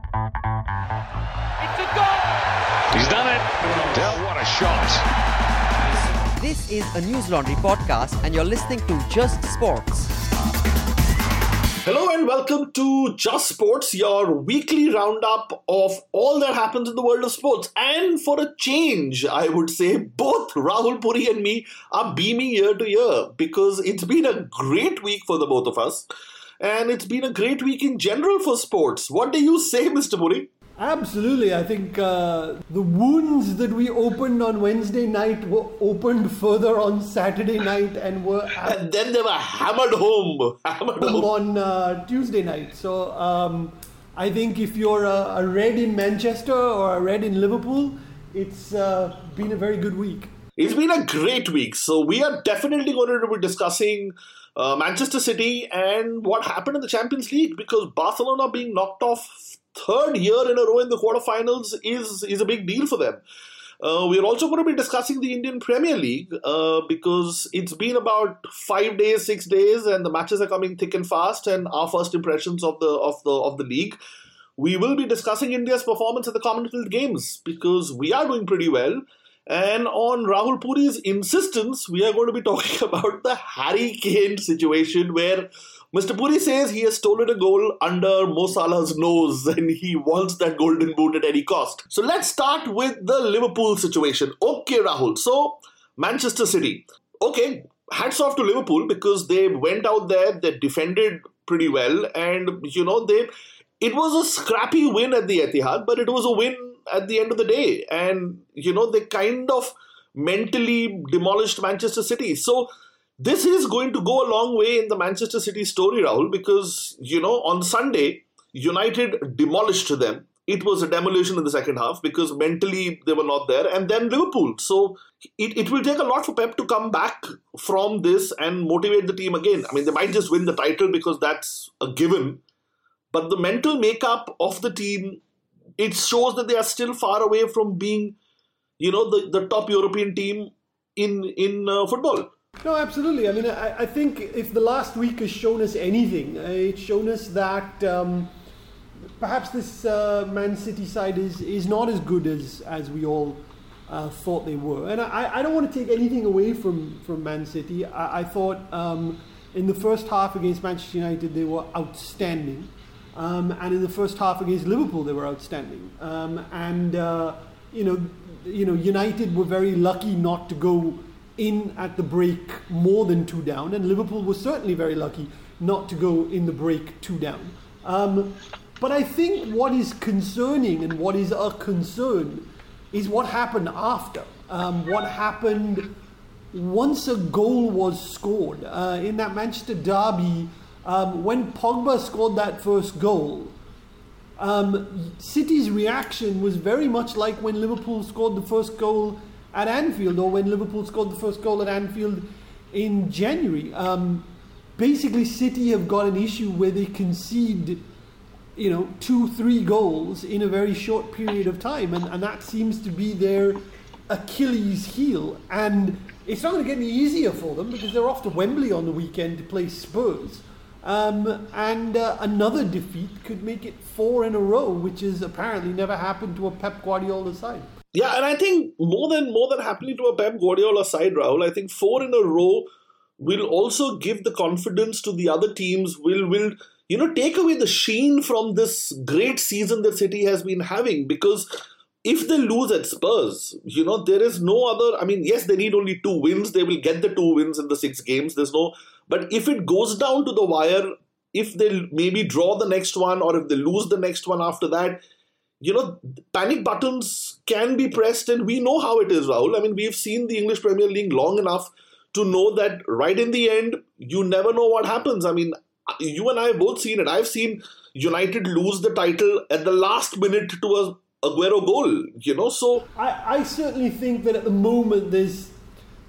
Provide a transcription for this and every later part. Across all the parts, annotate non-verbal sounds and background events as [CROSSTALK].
It's a goal! He's done it. Del, what a shot. This is a News Laundry podcast, and you're listening to Just Sports. Hello and welcome to Just Sports, your weekly roundup of all that happens in the world of sports. And for a change, I would say both Rahul Puri and me are beaming year to year because it's been a great week for the both of us. And it's been a great week in general for sports. What do you say, Mr. Puri? Absolutely. I think uh, the wounds that we opened on Wednesday night were opened further on Saturday night and were [LAUGHS] And then they were hammered home. [LAUGHS] Hammered home. on uh, Tuesday night. So um, I think if you're a, a red in Manchester or a red in Liverpool, it's uh, been a very good week. It's been a great week. So we are definitely going to be discussing uh, Manchester City and what happened in the Champions League because Barcelona being knocked off third year in a row in the quarterfinals is is a big deal for them. Uh, we're also going to be discussing the Indian Premier League uh, because it's been about five days, six days, and the matches are coming thick and fast. And our first impressions of the of the of the league. We will be discussing India's performance at the Commonwealth Games because we are doing pretty well. And on Rahul Puri's insistence, we are going to be talking [LAUGHS] about the Harry Kane situation where Mr. Puri says he has stolen a goal under Mo Salah's nose and he wants that golden boot at any cost. So let's start with the Liverpool situation. Okay, Rahul. So, Manchester City. Okay, hats off to Liverpool because they went out there, they defended pretty well, and you know, they it was a scrappy win at the Etihad, but it was a win at the end of the day. And, you know, they kind of mentally demolished Manchester City. So, this is going to go a long way in the Manchester City story, Rahul, because, you know, on Sunday, United demolished them. It was a demolition in the second half because mentally they were not there. And then Liverpool. So it, it will take a lot for Pep to come back from this and motivate the team again. I mean, they might just win the title because that's a given. But the mental makeup of the team, it shows that they are still far away from being, you know, the, the top European team in in uh, football. No, absolutely. I mean, I, I think if the last week has shown us anything, uh, it's shown us that um, perhaps this uh, Man City side is, is not as good as, as we all uh, thought they were. And I, I don't want to take anything away from, from Man City. I, I thought um, in the first half against Manchester United, they were outstanding. Um, and in the first half against Liverpool, they were outstanding. Um, and, uh, you, know, you know, United were very lucky not to go in at the break more than two down, and Liverpool was certainly very lucky not to go in the break two down. Um, but I think what is concerning and what is a concern is what happened after. Um, what happened once a goal was scored. Uh, in that Manchester derby, um, when Pogba scored that first goal, um, City's reaction was very much like when Liverpool scored the first goal at Anfield or when Liverpool scored the first goal at Anfield in January. Um, basically, City have got an issue where they concede, you know, two, three goals in a very short period of time, and, and that seems to be their Achilles heel. And it's not going to get any easier for them because they're off to Wembley on the weekend to play Spurs. Um, and uh, another defeat could make it four in a row, which has apparently never happened to a Pep Guardiola side. Yeah, and I think more than more than happening to a Pep Guardiola side, Rahul, I think four in a row will also give the confidence to the other teams. Will will you know take away the sheen from this great season that City has been having because if they lose at Spurs, you know, there is no other. I mean, yes, they need only two wins. They will get the two wins in the six games. There's no. But if it goes down to the wire, if they maybe draw the next one or if they lose the next one after that, you know, panic buttons can be pressed, and we know how it is, Rahul. I mean, we've seen the English Premier League long enough to know that right in the end, you never know what happens. I mean, uh, you and I have both seen it. I've seen United lose the title at the last minute to a Aguero goal, you know. So I, I certainly think that at the moment there's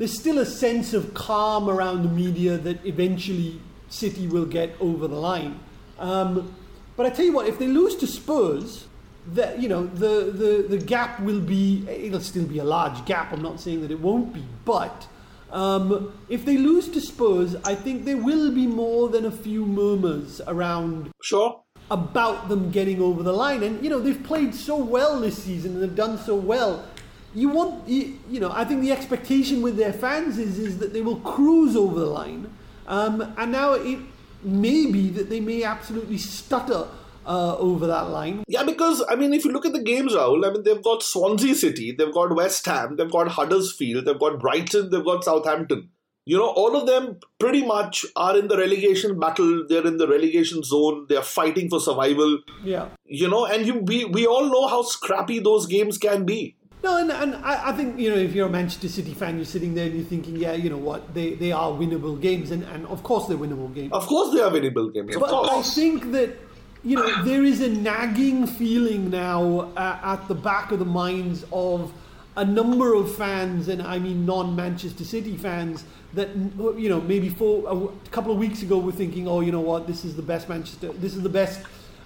there's still a sense of calm around the media that eventually City will get over the line. Um, but I tell you what, if they lose to Spurs, that you know the, the the gap will be it'll still be a large gap. I'm not saying that it won't be, but um, if they lose to Spurs, I think there will be more than a few murmurs around sure. about them getting over the line. And you know they've played so well this season and they've done so well. You want you, you know I think the expectation with their fans is is that they will cruise over the line. Um, and now it may be that they may absolutely stutter uh, over that line. Yeah, because I mean, if you look at the games, Rahul, I mean, they've got Swansea City, they've got West Ham, they've got Huddersfield, they've got Brighton, they've got Southampton. You know, all of them pretty much are in the relegation battle. They're in the relegation zone. They are fighting for survival. Yeah. You know, and you we, we all know how scrappy those games can be. No, and, and I, I think, you know, if you're a Manchester City fan, you're sitting there and you're thinking, yeah, you know what, they, they are winnable games. And, and of course they're winnable games. Of course they are winnable games. But I think that you know there is a nagging feeling now uh, at the back of the minds of a number of fans, and I mean non-Manchester City fans, that you know maybe for a couple of weeks ago were thinking, oh, you know what, this is the best Manchester, this is the best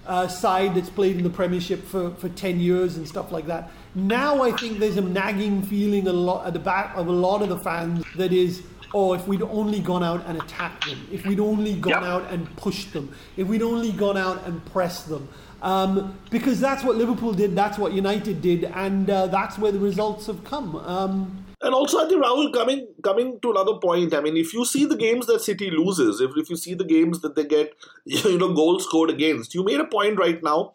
uh, side that's played in the Premiership for, for ten years and stuff like that. Now I think there's a nagging feeling a lot at the back of a lot of the fans that is oh, if we'd only gone out and attacked them, if we'd only gone Yep. out and pushed them, if we'd only gone out and pressed them. Um, because that's what Liverpool did, that's what United did, and uh, that's where the results have come. Um, And also, I think Rahul coming coming to another point. I mean, if you see the games that City loses, if if you see the games that they get, [LAUGHS] you know, goals scored against, you made a point right now.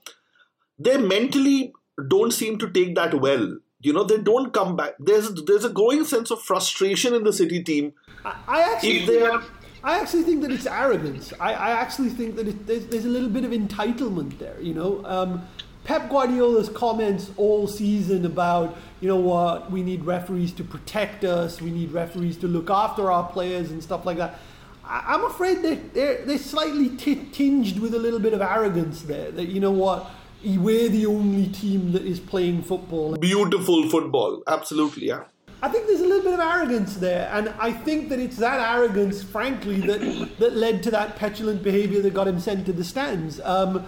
They mentally don't seem to take that well. You know, they don't come back. There's there's a growing sense of frustration in the City team. I, I actually If they are I actually think that it's arrogance. I, I actually think that it, there's, there's a little bit of entitlement there. You know, um, Pep Guardiola's comments all season about you know what we need referees to protect us, we need referees to look after our players and stuff like that. I, I'm afraid that they're they're slightly t- tinged with a little bit of arrogance there. That you know what. We're the only team that is playing football. beautiful football, absolutely, yeah. I think there's a little bit of arrogance there, and I think that it's that arrogance, frankly, that that led to that petulant behaviour that got him sent to the stands. Um,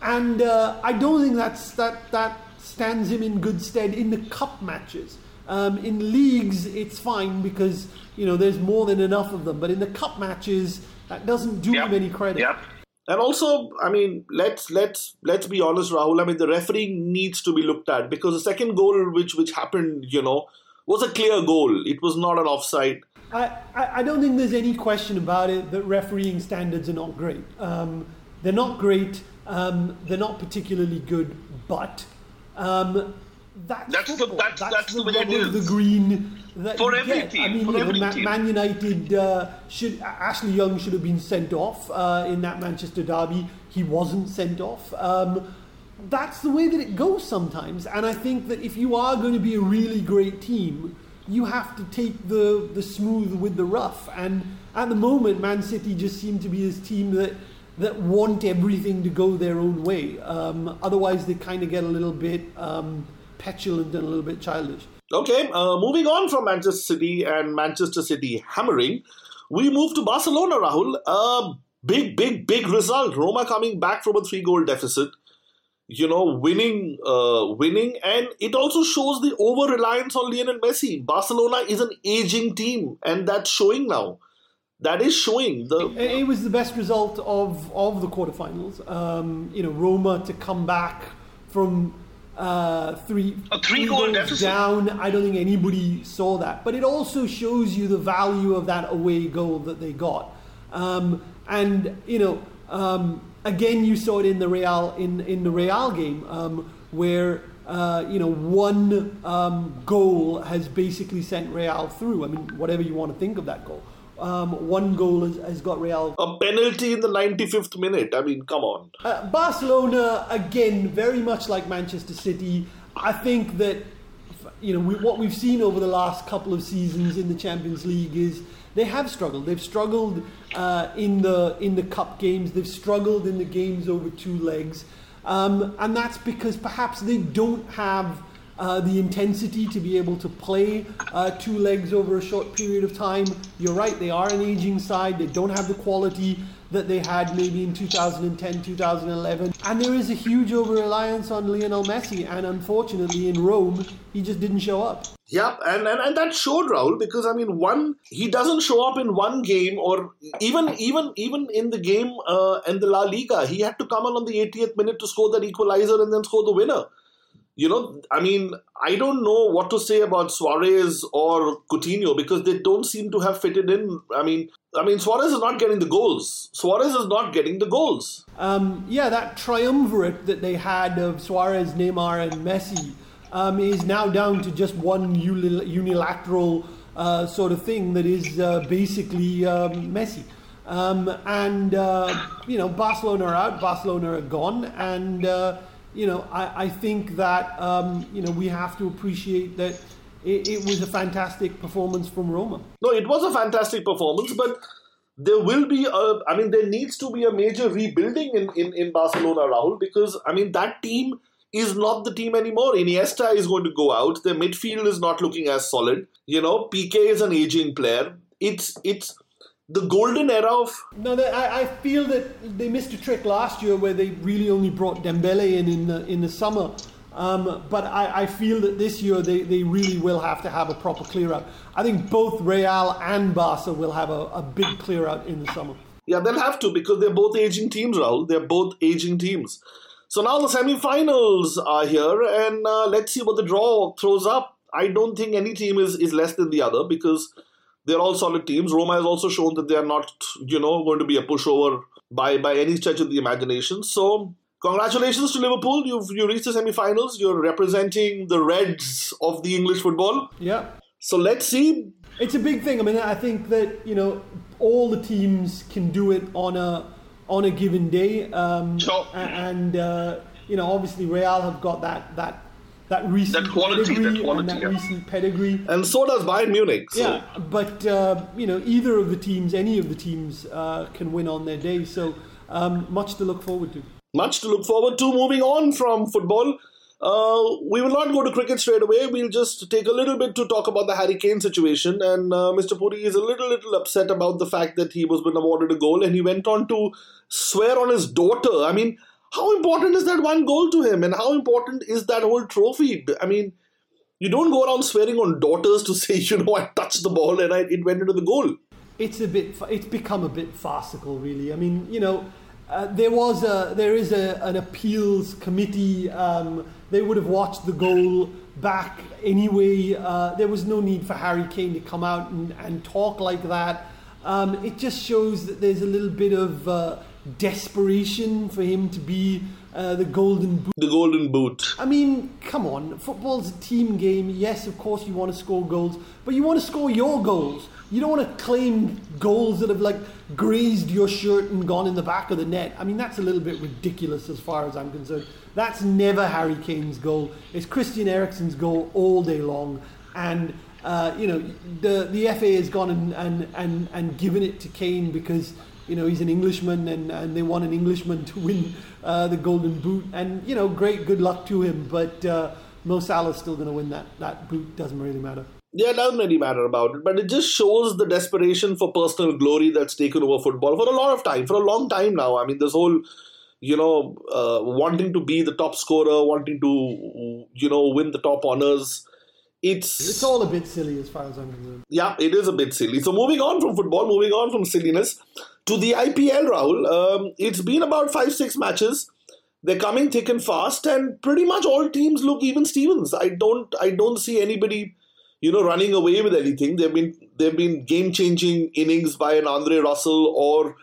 and uh, I don't think that's that that stands him in good stead in the cup matches. Um, in leagues, it's fine because you know there's more than enough of them, but in the cup matches, that doesn't do Yep. him any credit. Yep. And also, I mean, let's let's let's be honest, Rahul. I mean, the refereeing needs to be looked at because the second goal, which which happened, you know, was a clear goal. It was not an offside. I, I don't think there's any question about it that refereeing standards are not great. Um, they're not great. Um, they're not particularly good, but um, that's, That's the- football. that's- that's the way it rub of the green that For every get. I mean, for every Ma- team. Man United uh, should Ashley Young should have been sent off uh, in that Manchester derby. He wasn't sent off. Um, that's the way that it goes sometimes, and I think that if you are going to be a really great team, you have to take the the smooth with the rough. And at the moment, Man City just seem to be this team that that want everything to go their own way. Um, otherwise, they kind of get a little bit um, petulant and a little bit childish. Okay, uh, moving on from Manchester City and Manchester City hammering, we move to Barcelona, Rahul. A big, big, big result. Roma coming back from a three-goal deficit. You know, winning, uh, winning, and it also shows the over-reliance on Lionel Messi. Barcelona is an aging team, and that's showing now. That is showing the It it was the best result of, of the quarterfinals. Um, you know, Roma to come back from uh, three, A three-goal goals deficit. down. I don't think anybody saw that. But it also shows you the value of that away goal that they got. Um, and you know, um, again, you saw it in the Real in in the Real game um, where. Uh, you know, one um, goal has basically sent Real through. I mean, whatever you want to think of that goal, um, one goal has, has got Real a penalty in the 95th minute. I mean, come on. uh, Barcelona, again, very much like Manchester City. I think that you know we, what we've seen over the last couple of seasons in the Champions League is they have struggled. They've struggled uh, in the in the cup games. They've struggled in the games over two legs, um, and that's because perhaps they don't have. Uh, the intensity to be able to play uh, two legs over a short period of time. You're right, they are an aging side, they don't have the quality that they had maybe in 2010, 2011. And there is a huge over reliance on Lionel Messi, and unfortunately in Rome, he just didn't show up. Yep, and, and, and that showed Rahul because I mean one he doesn't show up in one game or even even even in the game uh, in the La Liga he had to come on on the 80th minute to score that equalizer and then score the winner. You know, I mean, I don't know what to say about Suarez or Coutinho because they don't seem to have fitted in. I mean, I mean Suarez is not getting the goals. Suarez is not getting the goals. Um, yeah, that triumvirate that they had of Suarez, Neymar, and Messi um, is now down to just one unilateral uh, sort of thing that is uh, basically um, Messi. Um, and, uh, you know, Barcelona are out, Barcelona are gone. And, uh, you know, I, I think that, um, you know, we have to appreciate that it, it was a fantastic performance from Roma. No, it was a fantastic performance, but there will be a i mean there needs to be a major rebuilding in, in, in barcelona rahul because i mean that team is not the team anymore. Iniesta is going to go out. The midfield is not looking as solid. You know, Piqué is an aging player. It's it's the golden era of. No, they, I, I feel that they missed a trick last year where they really only brought Dembele in in the, in the summer. Um, but I, I, feel that this year they, they really will have to have a proper clear out. I think both Real and Barca will have a, a big clear out in the summer. Yeah, they'll have to because they're both aging teams, Rahul. They're both aging teams. So now the semi-finals are here, and uh, let's see what the draw throws up. I don't think any team is, is less than the other because they're all solid teams. Roma has also shown that they are not, you know, going to be a pushover by by any stretch of the imagination. So congratulations to Liverpool. You've you reached the semi-finals. You're representing the Reds of the English football. Yeah. So let's see. It's a big thing. I mean, I think that you know all the teams can do it on a on a given day. Um, sure. And uh, you know, obviously, Real have got that that that recent that quality, pedigree that quality, and that yeah. recent pedigree. And so does Bayern Munich. So. Yeah, but uh, you know, either of the teams, any of the teams, uh, can win on their day. So um, much to look forward to. Much to look forward to. Moving on from football. Uh, we will not go to cricket straight away. We'll just take a little bit to talk about the Harry Kane situation. And uh, Mr. Puri is a little, little upset about the fact that he was been awarded a goal, and he went on to swear on his daughter. I mean, how important is that one goal to him, and how important is that whole trophy? I mean, you don't go around swearing on daughters to [LAUGHS] say, you know, I touched the ball and I, it went into the goal. It's a bit. It's become a bit farcical, really. I mean, you know, uh, there was a there is a, an appeals committee. Um, they would have watched the goal back anyway. Uh, there was no need for Harry Kane to come out and, and talk like that. Um, it just shows that there's a little bit of uh, desperation for him to be uh, the golden boot. The golden boot. I mean, come on. Football's a team game. Yes, of course you want to score goals, but you want to score your goals. You don't want to claim goals that have like grazed your shirt and gone in the back of the net. I mean, that's a little bit ridiculous as far as I'm concerned. That's never Harry Kane's goal. It's Christian Eriksen's goal all day long. And, uh, you know, the, the FA has gone and, and, and, and given it to Kane because, you know, he's an Englishman and, and they want an Englishman to win uh, the Golden Boot. And, you know, great, good luck to him. But uh, Mo Salah's still going to win that, that boot. Doesn't really matter. Yeah, it doesn't really matter about it, but it just shows the desperation for personal glory that's taken over football for a lot of time, for a long time now. I mean, this whole you know, uh, wanting to be the top scorer, wanting to, you know, win the top honors. It's it's all a bit silly as far as I'm concerned. Yeah, it is a bit silly. So moving on from football, moving on from silliness to the IPL, Rahul. Um, it's been about five, six matches. They're coming thick and fast, and pretty much all teams look even Stevens. I don't, I don't see anybody, you know, running away with anything. They've been, they've been game-changing innings by an Andre Russell or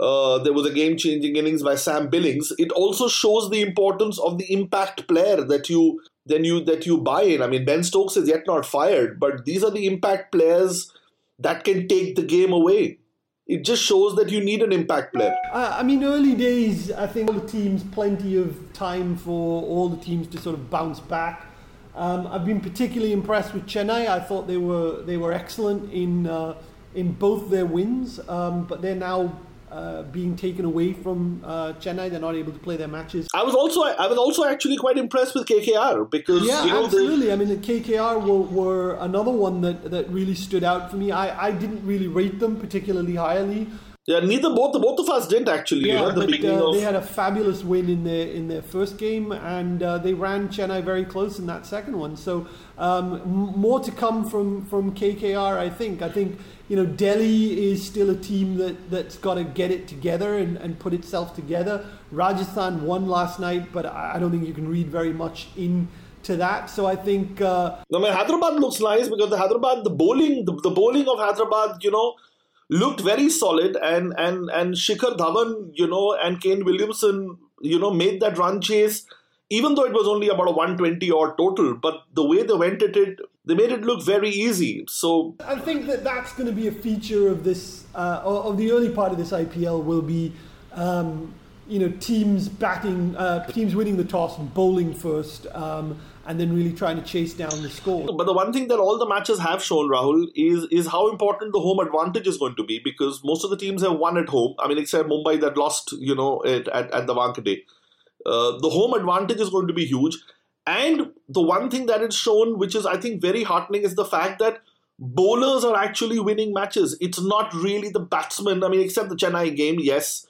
uh, there was a game changing innings by Sam Billings. It also shows the importance of the impact player that you then you that you buy in. I mean, Ben Stokes is yet not fired, but these are the impact players that can take the game away. It just shows that you need an impact player. I mean, early days, I think all the teams plenty of time for all the teams to sort of bounce back. Um, I've been particularly impressed with Chennai. I thought they were they were excellent in uh, in both their wins, um, but they're now uh, being taken away from uh, Chennai. They're not able to play their matches. I was also I was also actually quite impressed with KKR because yeah, you know, absolutely. I mean, the KKR were, were, another one that, that really stood out for me. I, I didn't really rate them particularly highly. Yeah, neither both both of us didn't actually. Yeah, the but uh, of they had a fabulous win in their in their first game, and uh, they ran Chennai very close in that second one. So um, m- more to come from from KKR. I think. I think you know Delhi is still a team that that's got to get it together and, and put itself together. Rajasthan won last night, but I don't think you can read very much into that. So I think. Uh, No, I mean, Hyderabad looks nice because the Hyderabad, the bowling, the, the bowling of Hyderabad, you know, looked very solid, and and and Shikhar Dhawan, you know, and Kane Williamson, you know, made that run chase, even though it was only about a 120 odd total. But the way they went at it, they made it look very easy. So I think that that's going to be a feature of this, uh, of the early part of this IPL will be, um, you know, teams batting, uh, teams winning the toss and bowling first, um, and then really trying to chase down the score. But the one thing that all the matches have shown, Rahul, is is how important the home advantage is going to be because most of the teams have won at home. I mean, except Mumbai that lost, you know, at, at, at the Wankhede. Uh, the home advantage is going to be huge. And the one thing that it's shown, which is I think very heartening, is the fact that bowlers are actually winning matches. It's not really the batsmen. I mean, except the Chennai game, yes.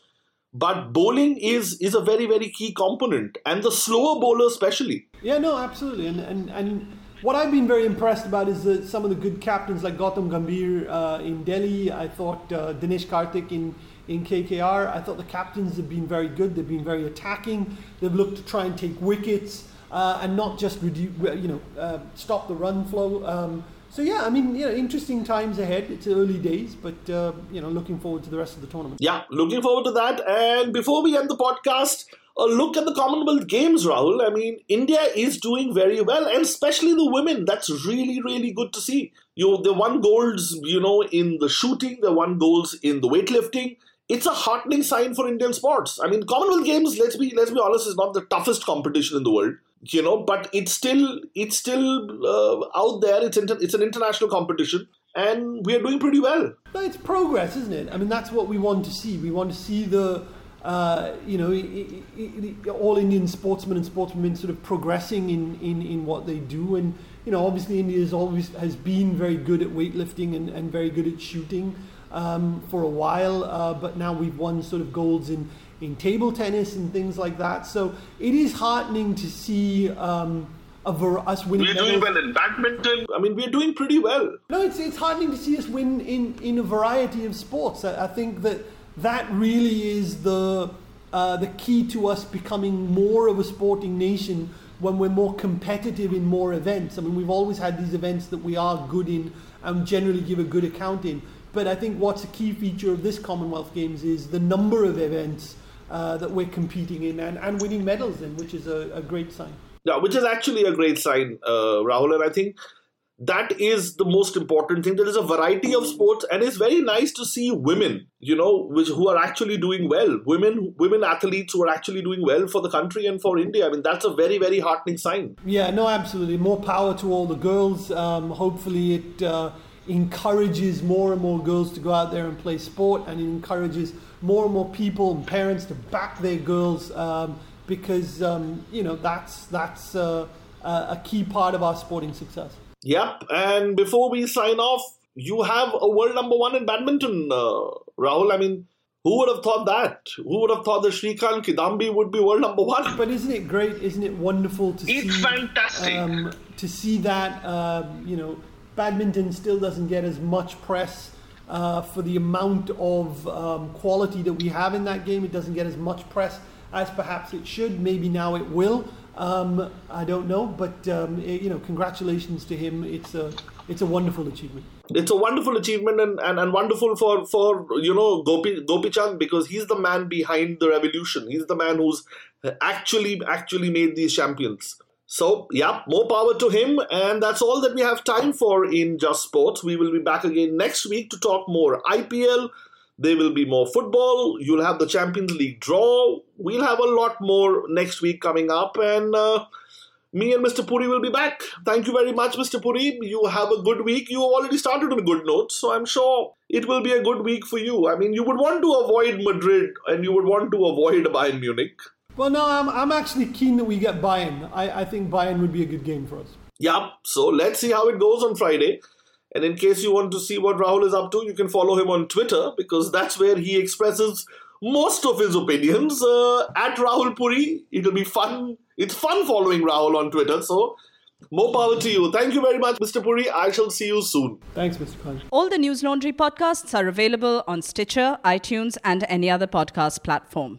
But bowling is is a very very key component, and the slower bowler especially. Yeah, no, absolutely. And, and, and what I've been very impressed about is that some of the good captains like Gautam Gambhir uh, in Delhi. I thought uh, Dinesh Karthik in, in KKR. I thought the captains have been very good. They've been very attacking. They've looked to try and take wickets uh, and not just reduce, you know, uh, stop the run flow. Um, so yeah, I mean, you know, interesting times ahead. It's early days, but uh, you know, looking forward to the rest of the tournament. Yeah, looking forward to that. And before we end the podcast, a look at the Commonwealth Games, Rahul. I mean, India is doing very well, and especially the women. That's really, really good to see. You, they won golds, you know, in the shooting. They won goals in the weightlifting. It's a heartening sign for Indian sports. I mean, Commonwealth Games. Let's be let's be honest, is not the toughest competition in the world. You know, but it's still it's still uh, out there. It's inter- it's an international competition, and we are doing pretty well. No, it's progress, isn't it? I mean, that's what we want to see. We want to see the, uh, you know, all Indian sportsmen and sportswomen sort of progressing in, in, in what they do. And, you know, obviously India has always has been very good at weightlifting and, and very good at shooting um, for a while. Uh, but now we've won sort of golds in, in table tennis and things like that. So it is heartening to see um, a var- us winning We're doing medals. well in badminton. I mean, we're doing pretty well. No, it's, it's heartening to see us win in, in a variety of sports. I, I think that that really is the, uh, the key to us becoming more of a sporting nation when we're more competitive in more events. I mean, we've always had these events that we are good in and generally give a good account in. But I think what's a key feature of this Commonwealth Games is the number of events uh, that we're competing in and, and winning medals in, which is a, a great sign. Yeah, which is actually a great sign, uh, Rahul. And I think that is the most important thing. There is a variety of sports, and it's very nice to see women, you know, which who are actually doing well. Women, women athletes who are actually doing well for the country and for India. I mean, that's a very, very heartening sign. Yeah, no, absolutely. More power to all the girls. Um, hopefully, it uh, encourages more and more girls to go out there and play sport, and it encourages more and more people and parents to back their girls um, because um, you know that's that's uh, a a key part of our sporting success. Yep. And before we sign off, you have a world number one in badminton, uh, Rahul. I mean, who would have thought that? Who would have thought that Srikanth Kidambi would be world number one? But isn't it great? Isn't it wonderful to see? It's fantastic. Um, to see that, um, you know, badminton still doesn't get as much press uh, for the amount of um, quality that we have in that game. It doesn't get as much press as perhaps it should. Maybe now it will. Um, I don't know, but um, eh, you know, congratulations to him. It's a it's a wonderful achievement. it's a wonderful achievement and, and, and wonderful for, for you know Gopi Gopichand because he's the man behind the revolution. He's the man who's actually actually made these champions. So yeah, more power to him, and that's all that we have time for in Just Sports. We will be back again next week to talk more IPL. There will be more football. You'll have the Champions League draw. We'll have a lot more next week coming up, and uh, me and Mr. Puri will be back. Thank you very much, Mr. Puri. You have a good week. You already started on a good note, so I'm sure it will be a good week for you. I mean, you would want to avoid Madrid and you would want to avoid Bayern Munich. Well, no, I'm, I'm actually keen that we get Bayern. I, I think Bayern would be a good game for us. Yeah, so let's see how it goes on Friday. And in case you want to see what Rahul is up to, you can follow him on Twitter because that's where he expresses most of his opinions. Uh, at Rahul Puri, it'll be fun. It's fun following Rahul on Twitter. So more power to you. Thank you very much, Mr. Puri. I shall see you soon. Thanks, Mr. Khan. All the News Laundry podcasts are available on Stitcher, iTunes, and any other podcast platform.